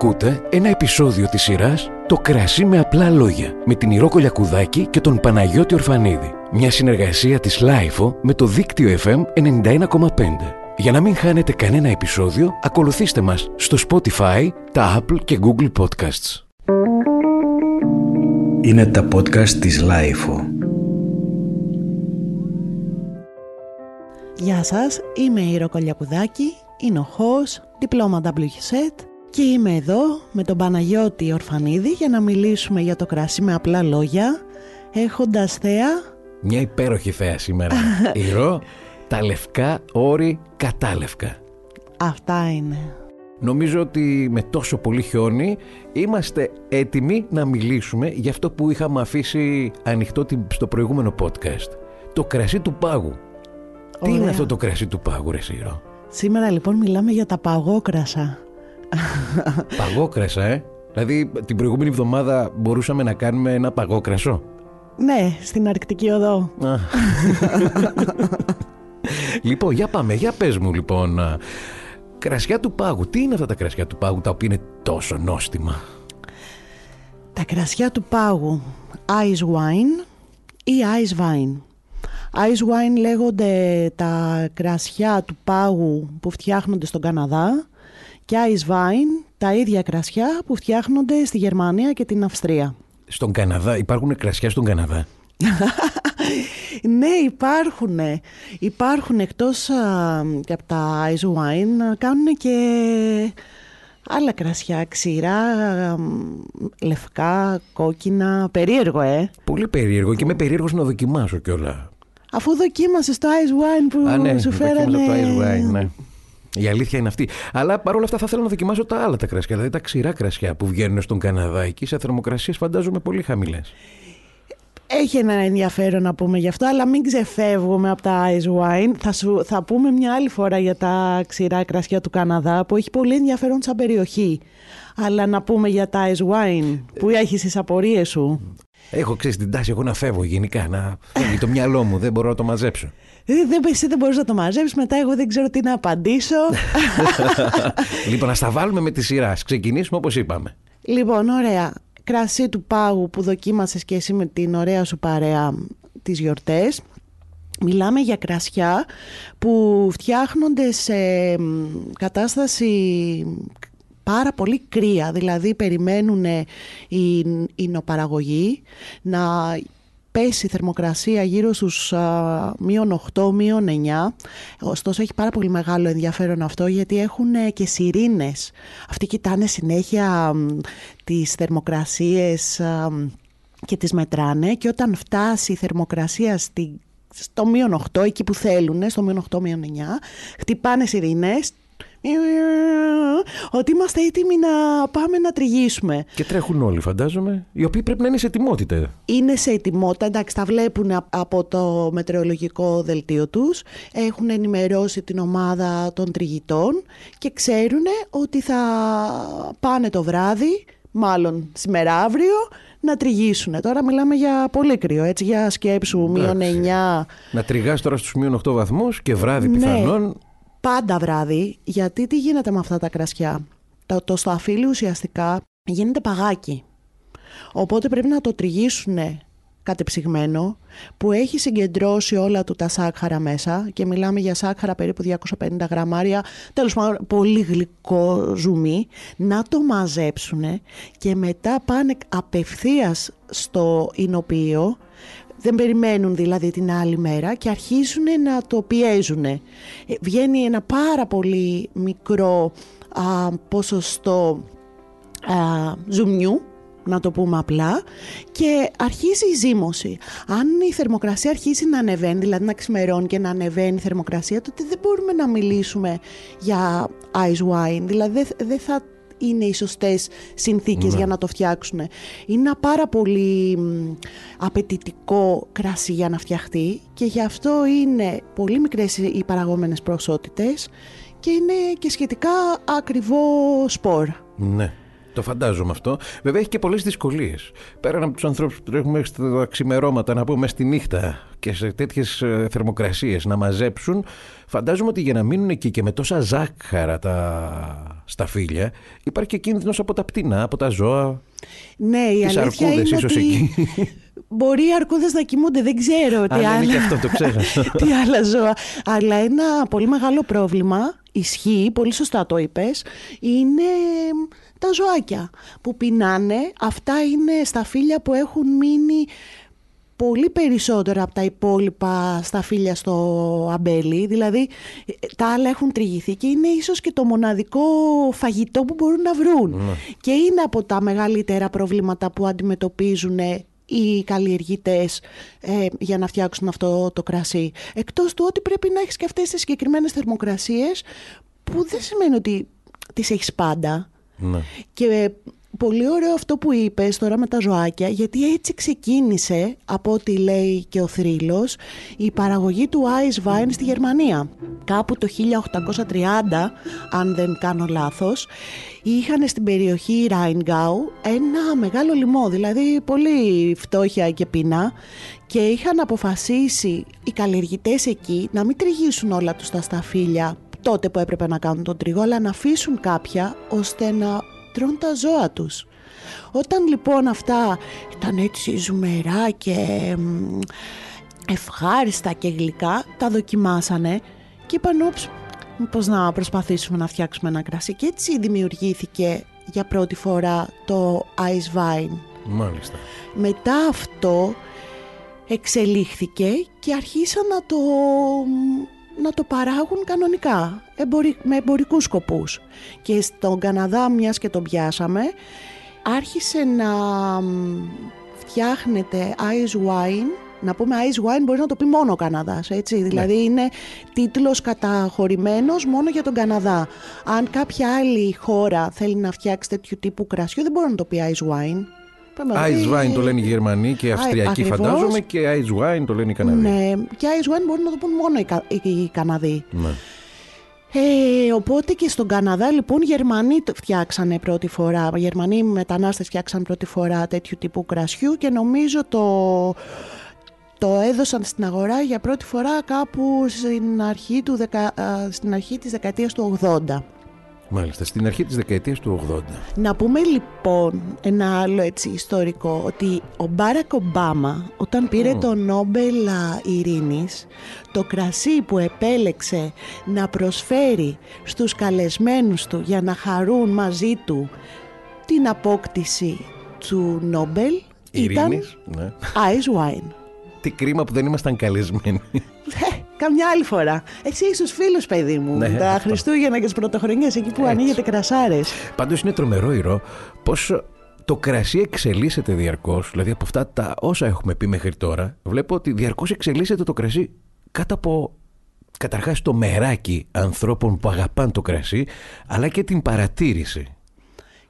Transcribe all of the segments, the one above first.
Ακούτε ένα επεισόδιο της σειράς «Το κρασί με απλά λόγια» με την Ηρώ Κολιακουδάκη και τον Παναγιώτη Ορφανίδη. Μια συνεργασία της LiFO με το δίκτυο FM 91,5. Για να μην χάνετε κανένα επεισόδιο, ακολουθήστε μας στο Spotify, τα Apple και Google Podcasts. Είναι τα podcast της LiFO. Γεια σας, είμαι η Ηρώ Κολιακουδάκη, οινοχόος, diploma WSET και είμαι εδώ με τον Παναγιώτη Ορφανίδη για να μιλήσουμε για το κρασί με απλά λόγια, έχοντας θέα... Μια υπέροχη θέα σήμερα. Ηρώ, τα λευκά όρη κατάλευκα. Αυτά είναι. Νομίζω ότι με τόσο πολύ χιόνι είμαστε έτοιμοι να μιλήσουμε για αυτό που είχαμε αφήσει ανοιχτό στο προηγούμενο podcast. Το κρασί του πάγου. Τι είναι αυτό το κρασί του πάγου, ρε Σύρο; Σήμερα λοιπόν μιλάμε για τα παγόκρασα. Παγόκρασα, ε. Δηλαδή την προηγούμενη εβδομάδα μπορούσαμε να κάνουμε ένα παγόκρασο. Ναι, στην Αρκτική Οδό. λοιπόν, για πάμε, για πες μου λοιπόν. Κρασιά του πάγου. Τι είναι αυτά τα κρασιά του πάγου τα οποία είναι τόσο νόστιμα; Τα κρασιά του πάγου. Ice wine ή ice wine. Ice wine λέγονται τα κρασιά του πάγου που φτιάχνονται στον Καναδά και Ice wine τα ίδια κρασιά που φτιάχνονται στη Γερμανία και την Αυστρία. Στον Καναδά, υπάρχουν κρασιά στον Καναδά; ναι, υπάρχουν. Υπάρχουν εκτός και από τα Ice Wine, κάνουν και άλλα κρασιά, ξηρά, λευκά, κόκκινα, περίεργο ε. Πολύ περίεργο και με περίεργος να δοκιμάσω κιόλα. Αφού δοκίμασες το Ice Wine που Α, ναι, σου φέρανε... το Ice Wine, ναι. Η αλήθεια είναι αυτή. Αλλά παρόλα αυτά θα ήθελα να δοκιμάσω τα άλλα τα κρασιά, δηλαδή τα ξηρά κρασιά που βγαίνουν στον Καναδά. Εκεί σε θερμοκρασίες φαντάζομαι πολύ χαμηλές. Έχει ένα ενδιαφέρον να πούμε γι' αυτό, αλλά μην ξεφεύγουμε από τα Ice Wine. Θα, σου, θα πούμε μια άλλη φορά για τα ξηρά κρασιά του Καναδά που έχει πολύ ενδιαφέρον σαν περιοχή. Αλλά να πούμε για τα Ice Wine που έχεις τις απορίες σου. Έχω ξέρεις την τάση εγώ να φεύγω γενικά, να φεύγει το μυαλό μου, δεν μπορώ να το μαζέψω. Ε, δεν, εσύ δεν μπορείς να το μαζέψεις, μετά εγώ δεν ξέρω τι να απαντήσω. λοιπόν, να στα βάλουμε με τη σειρά. Ξεκινήσουμε όπως είπαμε. Λοιπόν, ωραία. Κρασί του πάγου που δοκίμασες και εσύ με την ωραία σου παρέα τις γιορτές. Μιλάμε για κρασιά που φτιάχνονται σε κατάσταση πάρα πολύ κρύα, δηλαδή περιμένουν η υνοπαραγωγή να πέσει η θερμοκρασία γύρω στους μείον 8, μείον 9. Ωστόσο έχει πάρα πολύ μεγάλο ενδιαφέρον αυτό γιατί έχουν ε, και σιρήνες. Αυτοί κοιτάνε συνέχεια τις θερμοκρασίες και τις μετράνε και όταν φτάσει η θερμοκρασία στη, στο μείον 8, εκεί που θέλουν, στο μείον 8, μείον 9, χτυπάνε σιρήνες, ότι είμαστε έτοιμοι να πάμε να τριγίσουμε. Και τρέχουν όλοι, φαντάζομαι, οι οποίοι πρέπει να είναι σε ετοιμότητα. Είναι σε ετοιμότητα, εντάξει, τα βλέπουν από το μετεωρολογικό δελτίο τους, έχουν ενημερώσει την ομάδα των τριγητών και ξέρουν ότι θα πάνε το βράδυ, μάλλον σήμερα αύριο, να τριγίσουν. Τώρα μιλάμε για πολύ κρύο, έτσι, για σκέψου, μείον 9. Να τριγάς τώρα στους μείον 8 βαθμούς και βράδυ ναι. πιθανόν πάντα βράδυ, γιατί τι γίνεται με αυτά τα κρασιά; Το, το σταφύλι ουσιαστικά γίνεται παγάκι. Οπότε πρέπει να το τριγίσουν κατεψυγμένο που έχει συγκεντρώσει όλα του τα σάκχαρα μέσα και μιλάμε για σάκχαρα περίπου 250 γραμμάρια, τέλος πάντων πολύ γλυκό ζουμί, να το μαζέψουν και μετά πάνε απευθείας στο εινοποιείο δεν περιμένουν δηλαδή την άλλη μέρα και αρχίζουν να το πιέζουν. Ε, βγαίνει ένα πάρα πολύ μικρό α, ποσοστό α, ζουμιού να το πούμε απλά, και αρχίζει η ζύμωση. Αν η θερμοκρασία αρχίσει να ανεβαίνει, δηλαδή να ξημερώνει και να ανεβαίνει η θερμοκρασία, τότε δεν μπορούμε να μιλήσουμε για ice wine, δηλαδή δεν θα είναι οι σωστές συνθήκες ναι. για να το φτιάξουν. Είναι ένα πάρα πολύ απαιτητικό κρασί για να φτιαχτεί και γι' αυτό είναι πολύ μικρές οι παραγόμενες ποσότητες και είναι και σχετικά ακριβό σπορ. Ναι. Το φαντάζομαι αυτό. Βέβαια έχει και πολλές δυσκολίες. Πέραν από τους ανθρώπους που τρέχουν μέχρι τα ξημερώματα, να πούμε στη νύχτα, και σε τέτοιες θερμοκρασίες να μαζέψουν, φαντάζομαι ότι για να μείνουν εκεί και με τόσα ζάχαρα τα σταφύλια, υπάρχει και κίνδυνος από τα πτηνά, από τα ζώα. Ναι, η τις αλήθεια αρκούδες, είναι ίσως ότι εκεί. μπορεί οι αρκούδες να κοιμούνται, δεν ξέρω τι Α, ναι, είναι άλλα, και αυτό, το ξέχασα. τι άλλα ζώα. Αλλά ένα πολύ μεγάλο πρόβλημα, ισχύει, πολύ σωστά το είπες, είναι τα ζωάκια που πεινάνε. Αυτά είναι σταφύλια που έχουν μείνει πολύ περισσότερα από τα υπόλοιπα σταφύλια στο αμπέλι. Δηλαδή τα άλλα έχουν τριγηθεί και είναι ίσως και το μοναδικό φαγητό που μπορούν να βρουν. Και είναι από τα μεγαλύτερα προβλήματα που αντιμετωπίζουν οι καλλιεργητές ε, για να φτιάξουν αυτό το κρασί. Εκτός του ότι πρέπει να έχεις και αυτές τις συγκεκριμένες θερμοκρασίες που δεν σημαίνει ότι τις έχεις πάντα. Ναι. Και πολύ ωραίο αυτό που είπες τώρα με τα ζωάκια, γιατί έτσι ξεκίνησε, από ό,τι λέει και ο θρύλος, η παραγωγή του Ice Wine στη Γερμανία. Κάπου το 1830, αν δεν κάνω λάθος, είχαν στην περιοχή Ράινγκάου ένα μεγάλο λοιμό, δηλαδή πολύ φτώχεια και πείνα και είχαν αποφασίσει οι καλλιεργητές εκεί να μην τριγύσουν όλα τους τα σταφύλια τότε που έπρεπε να κάνουν τον τρίγο, αλλά να αφήσουν κάποια ώστε να τρώνε τα ζώα τους. Όταν λοιπόν αυτά ήταν έτσι ζουμερά και μ, ευχάριστα και γλυκά, τα δοκιμάσανε και είπαν «Ούψ, μήπως να προσπαθήσουμε να φτιάξουμε ένα κρασί». Και έτσι δημιουργήθηκε για πρώτη φορά το Ice Wine. Μάλιστα. Μετά αυτό εξελίχθηκε και αρχίσαν να το, να το παράγουν κανονικά, εμπορι, με εμπορικούς σκοπούς. Και στον Καναδά, μιας και τον πιάσαμε, άρχισε να μ, φτιάχνεται ice wine. Να πούμε ice wine μπορεί να το πει μόνο ο Καναδάς, έτσι. Δηλαδή είναι τίτλος καταχωρημένος μόνο για τον Καναδά. Αν κάποια άλλη χώρα θέλει να φτιάξει τέτοιου τύπου κρασιό, δεν μπορεί να το πει ice wine. Πρέπει να Ice πει- wine το λένε οι Γερμανοί και οι Αυστριακοί ακριβώς. φαντάζομαι και ice wine το λένε οι Καναδοί. Ναι, και ice wine μπορούν να το πούν μόνο οι, Κα- οι- οι Καναδοί. Ναι. Ε, οπότε και στον Καναδά λοιπόν οι Γερμανοί το φτιάξανε πρώτη φορά, οι Γερμανοί μετανάστες φτιάξαν πρώτη φορά τέτοιου τύπου κρασιού και νομίζω το, το έδωσαν στην αγορά για πρώτη φορά κάπου στην αρχή, του, δεκα- α, στην αρχή της δεκαετίας του 80. Μάλιστα, στην αρχή της δεκαετίας του 80. Να πούμε λοιπόν ένα άλλο έτσι ιστορικό ότι ο Μπάρακ Ομπάμα όταν πήρε το Νόμπελ α, Ειρήνης το κρασί που επέλεξε να προσφέρει στους καλεσμένους του για να χαρούν μαζί του την απόκτηση του Νόμπελ ήταν Ειρήνης, ναι. Ice Wine. Τι κρίμα που δεν ήμασταν καλεσμένοι. Ε, Καμιά άλλη φορά. Εσύ είσαι στους φίλους παιδί μου. Ναι, τα αυτό. Χριστούγεννα και τις πρωτοχρονιές εκεί που Έτσι. ανοίγετε κρασάρες. Πάντως είναι τρομερό ηρώο πως το κρασί εξελίσσεται διαρκώς, δηλαδή από αυτά τα όσα έχουμε πει μέχρι τώρα, βλέπω ότι διαρκώς εξελίσσεται το κρασί κάτω από καταρχάς το μεράκι ανθρώπων που αγαπάνε το κρασί, αλλά και την παρατήρηση.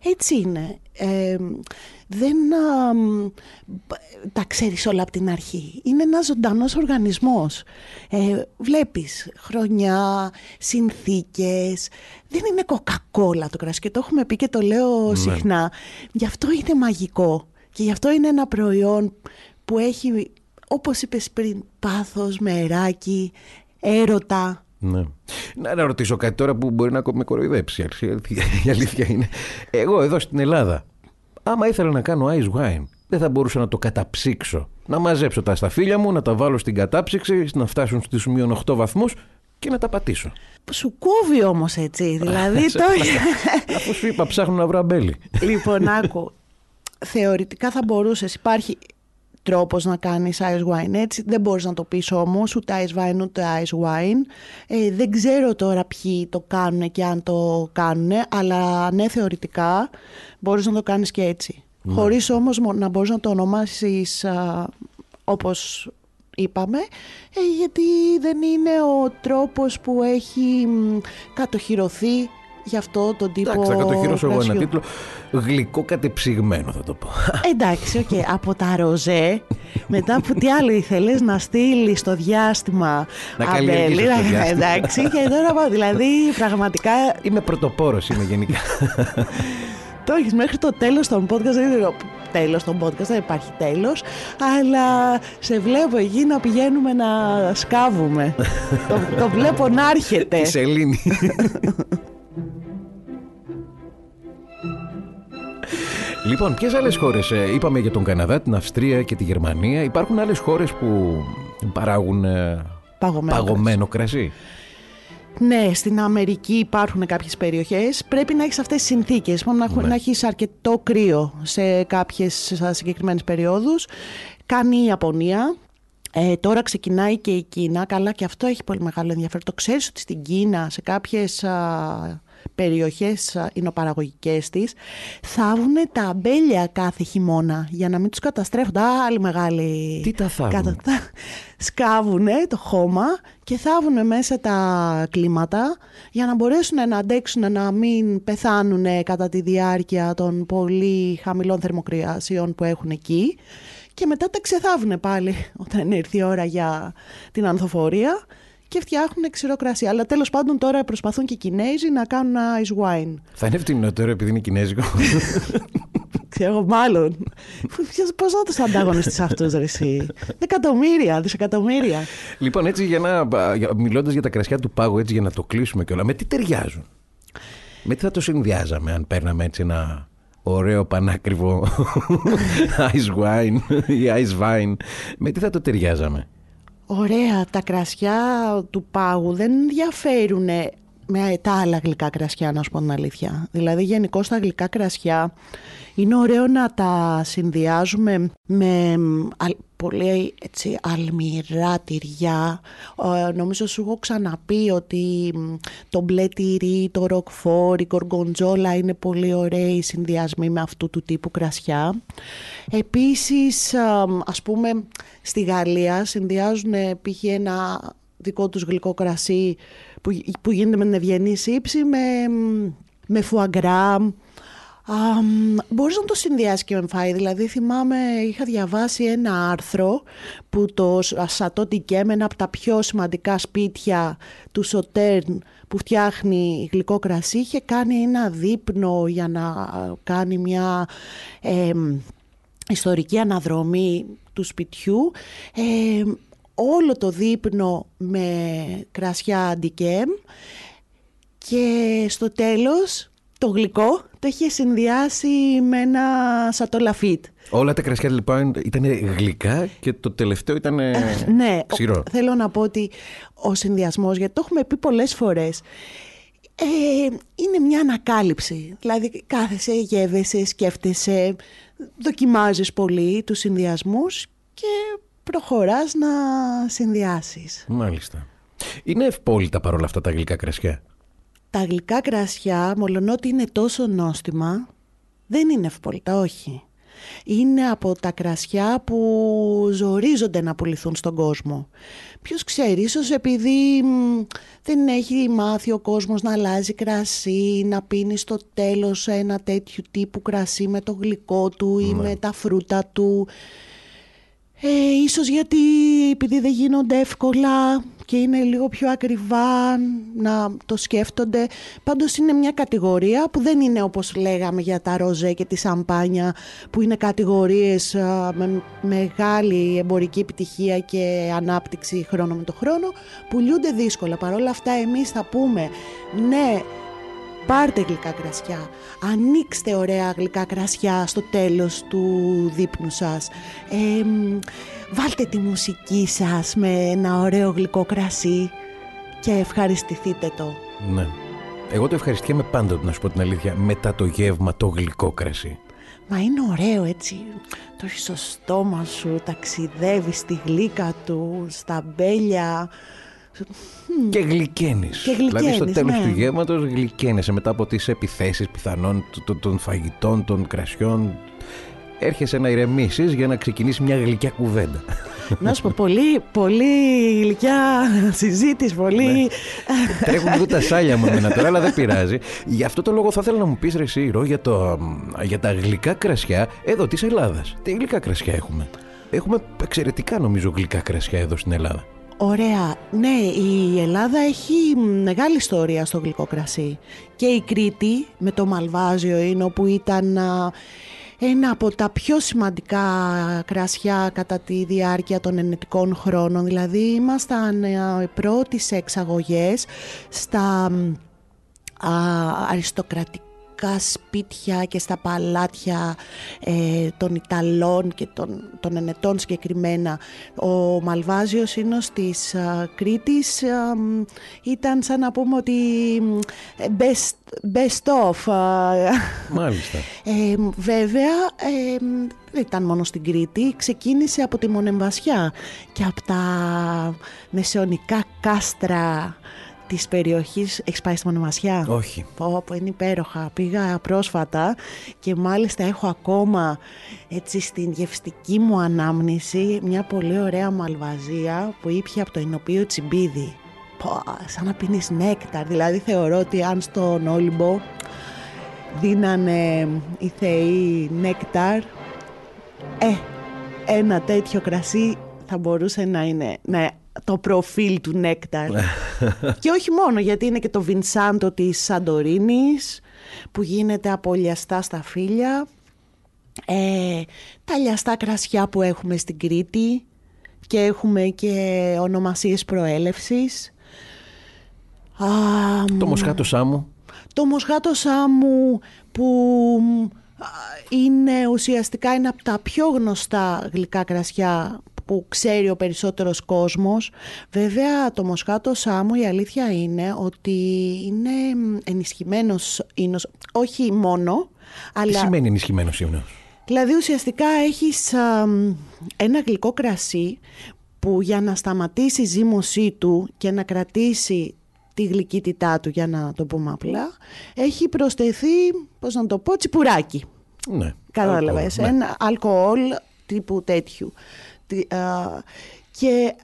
Έτσι είναι. Ε, δεν α, μ, τα ξέρεις όλα από την αρχή. Είναι ένας ζωντανός οργανισμός. Ε, βλέπεις χρονιά, συνθήκες. Δεν είναι κοκακόλα το κρασί και το έχουμε πει και το λέω συχνά. Γι' αυτό είναι μαγικό και γι' αυτό είναι ένα προϊόν που έχει, όπως είπες πριν, πάθος, μεράκι, έρωτα. Ναι. Να, να ρωτήσω κάτι τώρα που μπορεί να με κοροϊδέψει. Η αλήθεια- Η αλήθεια είναι. Εγώ εδώ στην Ελλάδα, άμα ήθελα να κάνω ice wine, δεν θα μπορούσα να το καταψύξω. Να μαζέψω τα σταφύλια μου, να τα βάλω στην κατάψυξη, να φτάσουν στους μείον 8 βαθμούς και να τα πατήσω. Σου κόβει όμως έτσι, δηλαδή το... Αφού σου είπα, ψάχνω να βρω αμπέλι. λοιπόν, άκου. Θεωρητικά θα μπορούσες, υπάρχει τρόπος να κάνεις ice wine έτσι, δεν μπορείς να το πεις όμως, ούτε ice wine ούτε ice wine. Ε, δεν ξέρω τώρα ποιοι το κάνουν και αν το κάνουν, αλλά ναι θεωρητικά μπορείς να το κάνεις και έτσι. Χωρίς όμως μο- να μπορείς να το ονομάσεις α, όπως είπαμε, ε, γιατί δεν είναι ο τρόπος που έχει μ, κατοχυρωθεί για αυτό τον τύπο Εντάξει, θα κατοχυρώσω εγώ ένα κρασιού. τίτλο. Γλυκό κατεψυγμένο θα το πω. Εντάξει, οκ. Από τα ροζέ, μετά από τι άλλο ήθελες να στείλεις στο διάστημα. Να καλλιεργήσεις αμπέλι, στο διάστημα. Εντάξει, και τώρα πάω. Δηλαδή, πραγματικά Είμαι πρωτοπόρος, είμαι γενικά. το έχεις μέχρι το τέλος των podcast. Δεν ξέρω. τέλος στον podcast, δεν υπάρχει τέλος, αλλά σε βλέπω εκεί να πηγαίνουμε να σκάβουμε. το, το βλέπω να έρχεται. Η Σελήνη. Λοιπόν, ποιες άλλες χώρες, είπαμε για τον Καναδά, την Αυστρία και τη Γερμανία, υπάρχουν άλλες χώρες που παράγουν ε, Παγωμένο, παγωμένο κρασί. Ναι, στην Αμερική υπάρχουν κάποιες περιοχές. Πρέπει να έχεις αυτές τις συνθήκες, μόνο να, έχ- Ναι. να έχεις αρκετό κρύο σε κάποιες σε συγκεκριμένες περιόδους. Κάνει η Ιαπωνία. Ε, τώρα ξεκινάει και η Κίνα, καλά και αυτό έχει πολύ μεγάλο ενδιαφέρον. Το ξέρεις ότι στην Κίνα, σε κάποιες α, περιοχές α, εινοπαραγωγικές της, θάβουν τα αμπέλια κάθε χειμώνα για να μην τους καταστρέφονται. Άλλη μεγάλη... Τι τα θάβουν; Κατα- σκάβουνε το χώμα και θάβουνε μέσα τα κλίματα για να μπορέσουν να αντέξουν να μην πεθάνουν κατά τη διάρκεια των πολύ χαμηλών θερμοκρασιών που έχουν εκεί και μετά τα ξεθάβουνε πάλι όταν έρθει η ώρα για την ανθοφορία και φτιάχνουν ξηρό κρασί. Αλλά τέλος πάντων τώρα προσπαθούν και οι Κινέζοι να κάνουν ice wine. Θα είναι φτηνότερο επειδή είναι κινέζικο. Ξέρω εγώ, μάλλον. Πώς θα τους ανταγωνιστείς αυτούς, Ρε εσύ; Δεκατομμύρια, δισεκατομμύρια. λοιπόν, έτσι για να. Μιλώντας για τα κρασιά του πάγου, έτσι για να το κλείσουμε και όλα, με τι ταιριάζουν; Με τι θα το συνδυάζαμε αν παίρναμε έτσι ένα ωραίο πανάκριβο ice wine ή ice wine. Με τι θα το ταιριάζαμε; Ωραία, τα κρασιά του πάγου δεν διαφέρουν με τα άλλα γλυκά κρασιά, να σου πω την αλήθεια. Δηλαδή, γενικώς τα γλυκά κρασιά είναι ωραίο να τα συνδυάζουμε με μ, αλ- πολύ έτσι, αλμυρά τυριά. Ε, νομίζω σου έχω ξαναπεί ότι μ, το μπλε τυρί, το ροκφόρ, η κοργκοντζόλα είναι πολύ ωραίοι συνδυασμοί με αυτού του τύπου κρασιά. Επίσης, α, ας πούμε, στη Γαλλία συνδυάζουν ε, π.χ. ένα δικό τους γλυκό κρασί που, γι- που γίνεται με την ευγενή σύψη με, με φουαγκρά. μπορείς να το συνδυάσεις και με φάι. Δηλαδή θυμάμαι είχα διαβάσει ένα άρθρο που το Σατό Τικέμ, ένα από τα πιο σημαντικά σπίτια του Σοτέρν που φτιάχνει γλυκό κρασί είχε κάνει ένα δείπνο για να κάνει μια εμ, ιστορική αναδρομή του σπιτιού ε, όλο το δείπνο με κρασιά αντικέμ και στο τέλος το γλυκό το είχε συνδυάσει με ένα σατολαφίτ. Όλα τα κρασιά λοιπόν ήταν γλυκά και το τελευταίο ήταν ναι, ξηρό. ο- θέλω να πω ότι ο συνδυασμός, γιατί το έχουμε πει πολλές φορές, ε, είναι μια ανακάλυψη. Δηλαδή κάθεσαι, γεύεσαι, σκέφτεσαι, δοκιμάζεις πολύ τους συνδυασμούς και προχωράς να συνδυάσεις. Μάλιστα. Είναι ευπόλυτα παρόλα αυτά τα γλυκά κρασιά. Τα γλυκά κρασιά, μολονότι είναι τόσο νόστιμα, δεν είναι ευπόλυτα, όχι. Είναι από τα κρασιά που ζορίζονται να πουληθούν στον κόσμο. Ποιος ξέρει, ίσως επειδή μ, δεν έχει μάθει ο κόσμος να αλλάζει κρασί, να πίνει στο τέλος ένα τέτοιο τύπου κρασί με το γλυκό του ή με τα φρούτα του. Ε, ίσως γιατί επειδή δεν γίνονται εύκολα και είναι λίγο πιο ακριβά να το σκέφτονται. Πάντως είναι μια κατηγορία που δεν είναι όπως λέγαμε για τα ροζέ και τη σαμπάνια που είναι κατηγορίες α, με μεγάλη εμπορική επιτυχία και ανάπτυξη χρόνο με το χρόνο. Πουλιούνται δύσκολα. Παρ' όλα αυτά εμείς θα πούμε ναι Πάρτε γλυκά κρασιά. Ανοίξτε ωραία γλυκά κρασιά στο τέλος του δείπνου σας. Ε, μ, βάλτε τη μουσική σας με ένα ωραίο γλυκό κρασί και ευχαριστηθείτε το. Ναι. Εγώ το ευχαριστιέμαι πάντοτε, να σου πω την αλήθεια, μετά το γεύμα το γλυκό κρασί. Μα είναι ωραίο έτσι. Το έχεις στο στόμα σου, ταξιδεύει στη γλύκα του, στα μπέλια. Και γλυκαίνει. Και γλυκαίνεις, Δηλαδή στο τέλος ναι. του γεύματος γλυκαίνεσαι μετά από τις επιθέσεις πιθανών τ- τ- των φαγητών, των κρασιών. Έρχεσαι να ηρεμήσεις για να ξεκινήσεις μια γλυκιά κουβέντα. Να σου πω, πολύ, πολύ γλυκιά συζήτηση, πολύ... Τρέχουν λίγο τα σάλια μου εμένα τώρα, αλλά δεν πειράζει. Γι' αυτό το λόγο θα ήθελα να μου πεις εσύ, Ρο, για, το, για τα γλυκά κρασιά εδώ της Ελλάδας. Τι γλυκά κρασιά έχουμε; Έχουμε εξαιρετικά νομίζω γλυκά κρασιά εδώ στην Ελλάδα. Ωραία. Ναι, η Ελλάδα έχει μεγάλη ιστορία στο γλυκό κρασί. Και η Κρήτη με το Μαλβάζιο είναι όπου ήταν α, ένα από τα πιο σημαντικά κρασιά κατά τη διάρκεια των ενετικών χρόνων. Δηλαδή ήμασταν ε, οι πρώτοι σε εξαγωγές στα α, αριστοκρατικά σπίτια και στα παλάτια ε, των Ιταλών και των, των Ενετών συγκεκριμένα. Ο Μαλβάζιος Ίνος της α, Κρήτης ήταν σαν να πούμε ότι best, best of. Μάλιστα. Ε, βέβαια, ε, δεν ήταν μόνο στην Κρήτη, ξεκίνησε από τη Μονεμβασιά και από τα μεσαιωνικά κάστρα της περιοχής. Έχεις πάει στη Μονεμβασιά; Όχι. Πω, πω, είναι υπέροχα. Πήγα πρόσφατα και μάλιστα έχω ακόμα έτσι στην γευστική μου ανάμνηση μια πολύ ωραία μαλβαζία που ήπια από το Ινοπείο Τσιμπίδι. Πω, σαν να πίνεις νέκταρ. Δηλαδή θεωρώ ότι αν στον Όλυμπο δίνανε οι θεοί νέκταρ, ε, ένα τέτοιο κρασί θα μπορούσε να είναι ναι, το προφίλ του νέκταρ. και όχι μόνο, γιατί είναι και το Βινσάντο της Σαντορίνης που γίνεται από λιαστά στα φύλλα. Ε, τα λιαστά κρασιά που έχουμε στην Κρήτη και έχουμε και ονομασίες προέλευσης. Το μοσχάτο σάμου. Το μοσχάτο σάμου που είναι ουσιαστικά ένα από τα πιο γνωστά γλυκά κρασιά που ξέρει ο περισσότερος κόσμος. Βέβαια το μοσχάτο σάμου η αλήθεια είναι ότι είναι ενισχυμένος ίνος, όχι μόνο, αλλά... Τι σημαίνει ενισχυμένος ίνος; Δηλαδή ουσιαστικά έχεις ένα γλυκό κρασί που για να σταματήσει η ζύμωσή του και να κρατήσει τη γλυκύτητά του για να το πούμε απλά έχει προσθεθεί, πώς να το πω, τσιπουράκι. Ναι. Κατάλαβες, ναι. ένα αλκοόλ τύπου τέτοιου. Και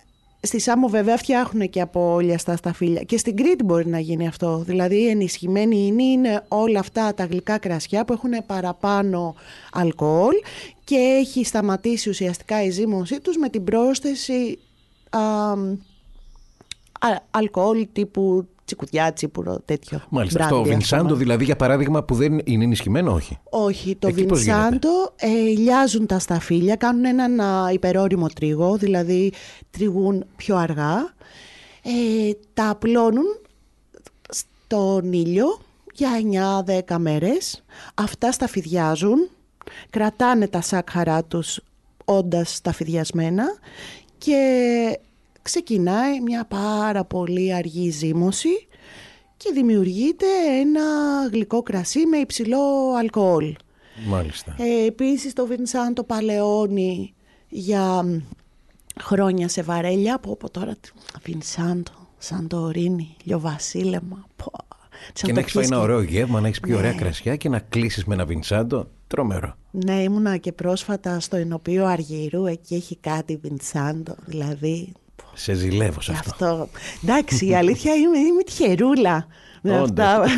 στη Σάμο βέβαια φτιάχνουν και από όλια στα φύλλα. Και στην Κρήτη μπορεί να γίνει αυτό. Δηλαδή η ενισχυμένη ίνη είναι όλα αυτά τα γλυκά κρασιά που έχουν παραπάνω αλκοόλ και έχει σταματήσει ουσιαστικά η ζύμωσή τους με την πρόσθεση α, αλκοόλ τύπου τσικουδιά, τσίπουρο, τέτοιο. Μάλιστα. το Βινσάντο, δηλαδή, για παράδειγμα, που δεν είναι ενισχυμένο, όχι. Όχι. Το Βινσάντο ε, λιάζουν τα σταφύλια, κάνουν έναν υπερόριμο τρίγο, δηλαδή τριγούν πιο αργά. Ε, τα απλώνουν στον ήλιο για 9-10 μέρες. Αυτά σταφυδιάζουν, κρατάνε τα σάκχαρά τους όντας σταφυδιασμένα και ξεκινάει μια πάρα πολύ αργή ζύμωση και δημιουργείται ένα γλυκό κρασί με υψηλό αλκοόλ. Μάλιστα. Ε, επίσης το Βινσάντο παλαιώνει για χρόνια σε βαρέλια από, από τώρα Βινσάντο, Σαντορίνη, Λιοβασίλεμα. Πω, και να έχεις φάει ένα ωραίο γεύμα, να έχεις πιο ωραία ναι. κρασιά και να κλείσεις με ένα Βινσάντο. Τρομερό. Ναι, ήμουνα και πρόσφατα στο Ενωπείο Αργυρού, εκεί έχει κάτι Βινσάντο, δηλαδή σε ζηλεύω σε αυτό. αυτό. Εντάξει, η αλήθεια είμαι, είμαι τυχερούλα με αυτά.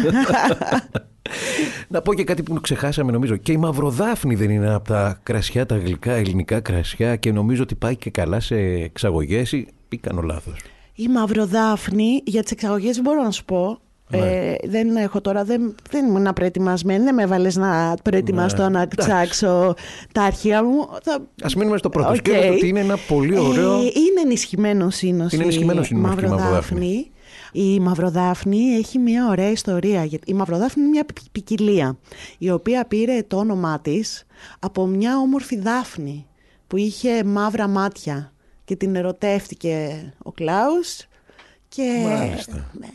Να πω και κάτι που ξεχάσαμε νομίζω. Και η Μαυροδάφνη δεν είναι από τα κρασιά, τα γλυκά ελληνικά κρασιά και νομίζω ότι πάει και καλά σε εξαγωγές ή κάνω λάθος; Η Μαυροδάφνη για τις εξαγωγές μπορώ να σου πω ναι. Ε, δεν έχω τώρα, δεν, δεν ήμουν προετοιμασμένη, δεν με έβαλες να προετοιμαστώ ναι. να τσάξω τα αρχεία μου. Θα... Α μείνουμε στο πρώτο. Okay. ότι είναι ένα πολύ ωραίο. Ε, είναι ενισχυμένο σύνος. Είναι ενισχυμένο η Μαυροδάφνη. Η Μαυροδάφνη έχει μια ωραία ιστορία. Η Μαυροδάφνη είναι μια ποικιλία, η οποία πήρε το όνομά της από μια όμορφη δάφνη που είχε μαύρα μάτια και την ερωτεύτηκε ο Κλάους και... Μάλιστα. Ναι.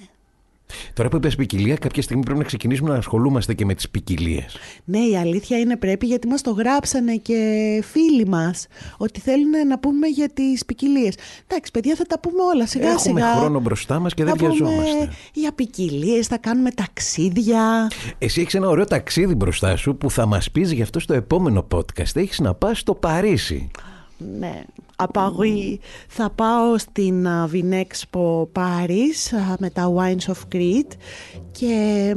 Τώρα που είπες ποικιλία, κάποια στιγμή πρέπει να ξεκινήσουμε να ασχολούμαστε και με τις ποικιλίες. Ναι, η αλήθεια είναι πρέπει γιατί μας το γράψανε και φίλοι μας ότι θέλουν να πούμε για τις ποικιλίες. Εντάξει, παιδιά, θα τα πούμε όλα σιγά Έχουμε σιγά. Έχουμε χρόνο μπροστά μας και δεν βιαζόμαστε. Για ποικιλίες, θα κάνουμε ταξίδια. Εσύ έχεις ένα ωραίο ταξίδι μπροστά σου που θα μας πεις γι' αυτό στο επόμενο podcast. Έχεις να πας στο Παρίσι. Ναι, Απαγωγή. Θα πάω στην Vinexpo Paris με τα Wines of Crete και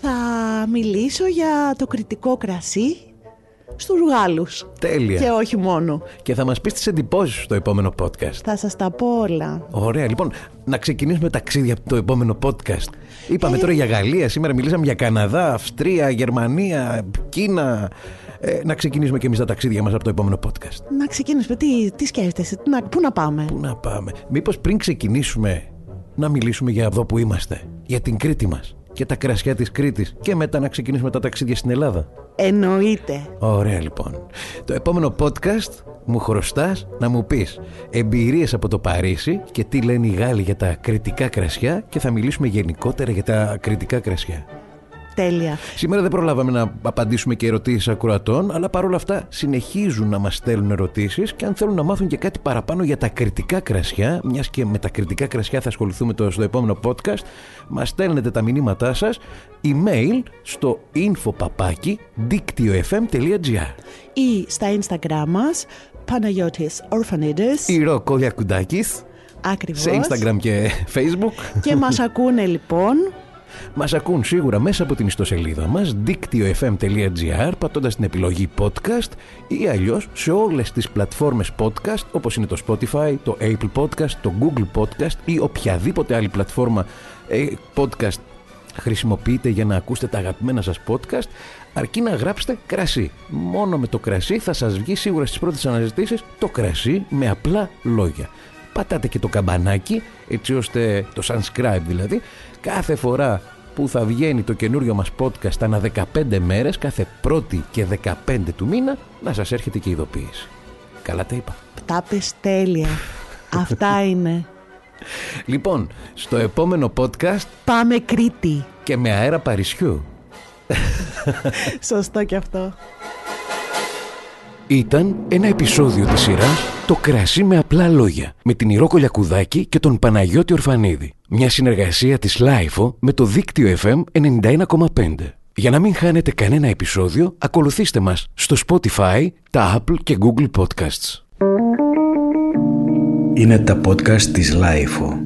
θα μιλήσω για το κριτικό κρασί στους Γάλλους. Τέλεια. Και όχι μόνο. Και θα μας πεις τις εντυπώσεις στο επόμενο podcast. Θα σας τα πω όλα. Ωραία. Λοιπόν, να ξεκινήσουμε ταξίδια από το επόμενο podcast. Είπαμε ε... τώρα για Γαλλία, σήμερα μιλήσαμε για Καναδά, Αυστρία, Γερμανία, Κίνα, ε, να ξεκινήσουμε και εμείς τα ταξίδια μας από το επόμενο podcast. Να ξεκινήσουμε. Τι, τι σκέφτεσαι, να, πού να πάμε; Πού να πάμε; Μήπως πριν ξεκινήσουμε να μιλήσουμε για εδώ που είμαστε, για την Κρήτη μας και τα κρασιά της Κρήτης και μετά να ξεκινήσουμε τα ταξίδια στην Ελλάδα; Εννοείται. Ωραία λοιπόν. Το επόμενο podcast μου χρωστάς να μου πεις εμπειρίες από το Παρίσι και τι λένε οι Γάλλοι για τα κριτικά κρασιά και θα μιλήσουμε γενικότερα για τα κριτικά κρασιά. Τέλεια. Σήμερα δεν προλάβαμε να απαντήσουμε και ερωτήσεις ακροατών, αλλά παρόλα αυτά συνεχίζουν να μας στέλνουν ερωτήσεις και αν θέλουν να μάθουν και κάτι παραπάνω για τα κριτικά κρασιά, μιας και με τα κριτικά κρασιά θα ασχοληθούμε το, στο επόμενο podcast, μας στέλνετε τα μηνύματά σας email στο info.diktio.fm.gr Ή στα Instagram μας, Παναγιώτης Ορφανίδης. Η Ρο Κουδάκης Ακριβώς. σε Instagram και Facebook. Και μας ακούνε λοιπόν Μας ακούν σίγουρα μέσα από την ιστοσελίδα μας δίκτυο.fm.gr πατώντας την επιλογή podcast ή αλλιώς σε όλες τις πλατφόρμες podcast όπως είναι το Spotify, το Apple Podcast, το Google Podcast ή οποιαδήποτε άλλη πλατφόρμα ε, podcast χρησιμοποιείτε για να ακούσετε τα αγαπημένα σας podcast αρκεί να γράψετε κρασί. Μόνο με το κρασί θα σας βγει σίγουρα στις πρώτες αναζητήσεις το κρασί με απλά λόγια. Πατάτε και το καμπανάκι έτσι ώστε το subscribe δηλαδή κάθε φορά που θα βγαίνει το καινούριο μας podcast ανά 15 μέρες κάθε πρώτη και 15 του μήνα να σας έρχεται και η ειδοποίηση. Καλά τα είπα. τα πες τέλεια. Αυτά είναι. Λοιπόν, στο επόμενο podcast Πάμε Κρήτη. και με αέρα Παρισιού Σωστό και αυτό. Ήταν ένα επεισόδιο της σειράς «Το κρασί με απλά λόγια» με την Ηρώ Κολιακουδάκη και τον Παναγιώτη Ορφανίδη. Μια συνεργασία της LiFO με το δίκτυο FM 91,5. Για να μην χάνετε κανένα επεισόδιο, ακολουθήστε μας στο Spotify, τα Apple και Google Podcasts. Είναι τα podcast της LiFO.